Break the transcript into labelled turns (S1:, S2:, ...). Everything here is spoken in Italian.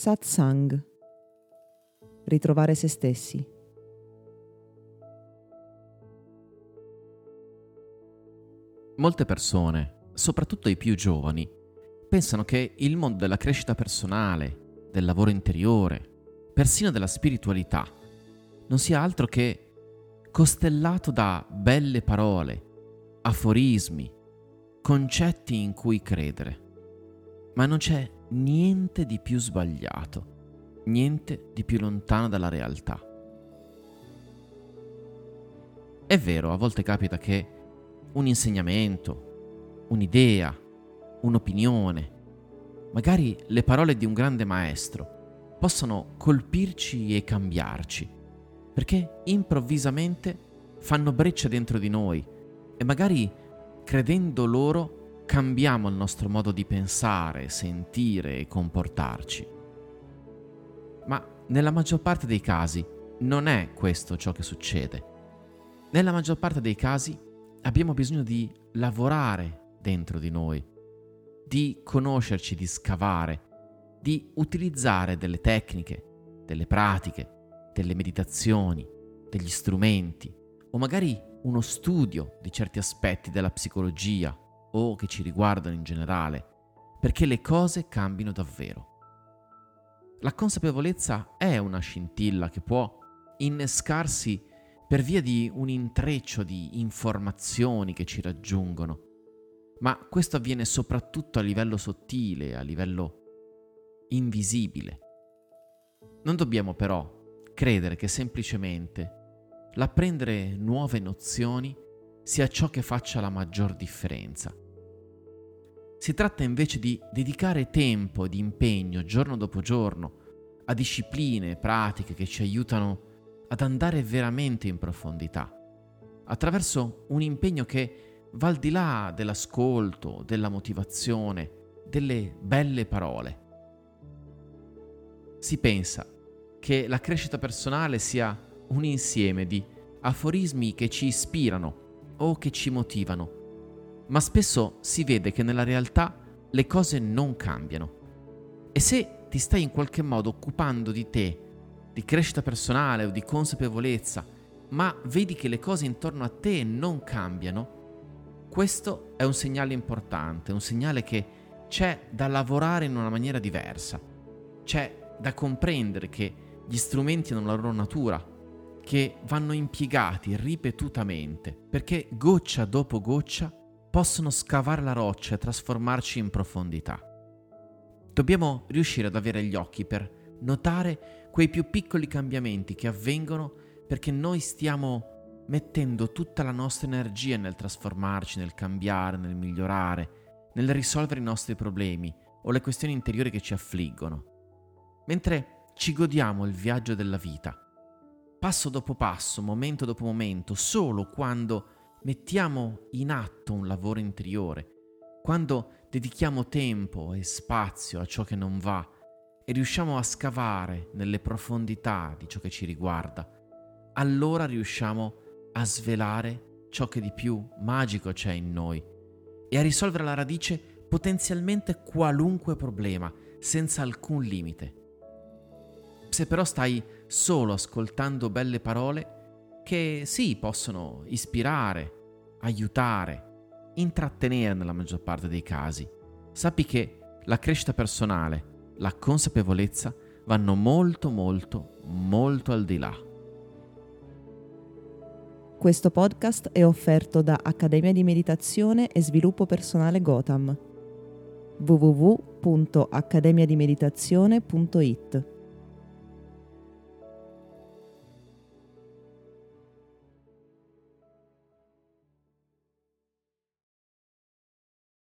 S1: Satsang. Ritrovare se stessi.
S2: Molte persone, soprattutto i più giovani, pensano che il mondo della crescita personale, del lavoro interiore, persino della spiritualità, non sia altro che costellato da belle parole, aforismi, concetti in cui credere. Ma non c'è niente di più sbagliato, niente di più lontano dalla realtà. È vero, a volte capita che un insegnamento, un'idea, un'opinione, magari le parole di un grande maestro, possano colpirci e cambiarci, perché improvvisamente fanno breccia dentro di noi e magari credendo loro cambiamo il nostro modo di pensare, sentire e comportarci. Ma nella maggior parte dei casi non è questo ciò che succede. Nella maggior parte dei casi abbiamo bisogno di lavorare dentro di noi, di conoscerci, di scavare, di utilizzare delle tecniche, delle pratiche, delle meditazioni, degli strumenti o magari uno studio di certi aspetti della psicologia o che ci riguardano in generale, perché le cose cambino davvero. La consapevolezza è una scintilla che può innescarsi per via di un intreccio di informazioni che ci raggiungono, ma questo avviene soprattutto a livello sottile, a livello invisibile. Non dobbiamo però credere che semplicemente l'apprendere nuove nozioni sia ciò che faccia la maggior differenza. Si tratta invece di dedicare tempo ed impegno giorno dopo giorno a discipline pratiche che ci aiutano ad andare veramente in profondità, attraverso un impegno che va al di là dell'ascolto, della motivazione, delle belle parole. Si pensa che la crescita personale sia un insieme di aforismi che ci ispirano o che ci motivano ma spesso si vede che nella realtà le cose non cambiano. E se ti stai in qualche modo occupando di te, di crescita personale o di consapevolezza, ma vedi che le cose intorno a te non cambiano, questo è un segnale importante, un segnale che c'è da lavorare in una maniera diversa, c'è da comprendere che gli strumenti hanno la loro natura, che vanno impiegati ripetutamente, perché goccia dopo goccia possono scavare la roccia e trasformarci in profondità. Dobbiamo riuscire ad avere gli occhi per notare quei più piccoli cambiamenti che avvengono perché noi stiamo mettendo tutta la nostra energia nel trasformarci, nel cambiare, nel migliorare, nel risolvere i nostri problemi o le questioni interiori che ci affliggono. Mentre ci godiamo il viaggio della vita, passo dopo passo, momento dopo momento, solo quando mettiamo in atto un lavoro interiore, quando dedichiamo tempo e spazio a ciò che non va e riusciamo a scavare nelle profondità di ciò che ci riguarda, allora riusciamo a svelare ciò che di più magico c'è in noi e a risolvere alla radice potenzialmente qualunque problema senza alcun limite. Se però stai solo ascoltando belle parole, che sì, possono ispirare, aiutare, intrattenere nella maggior parte dei casi. Sappi che la crescita personale, la consapevolezza vanno molto molto molto al di là.
S1: Questo podcast è offerto da Accademia di Meditazione e Sviluppo Personale Gotham www.accademiadimeditazione.it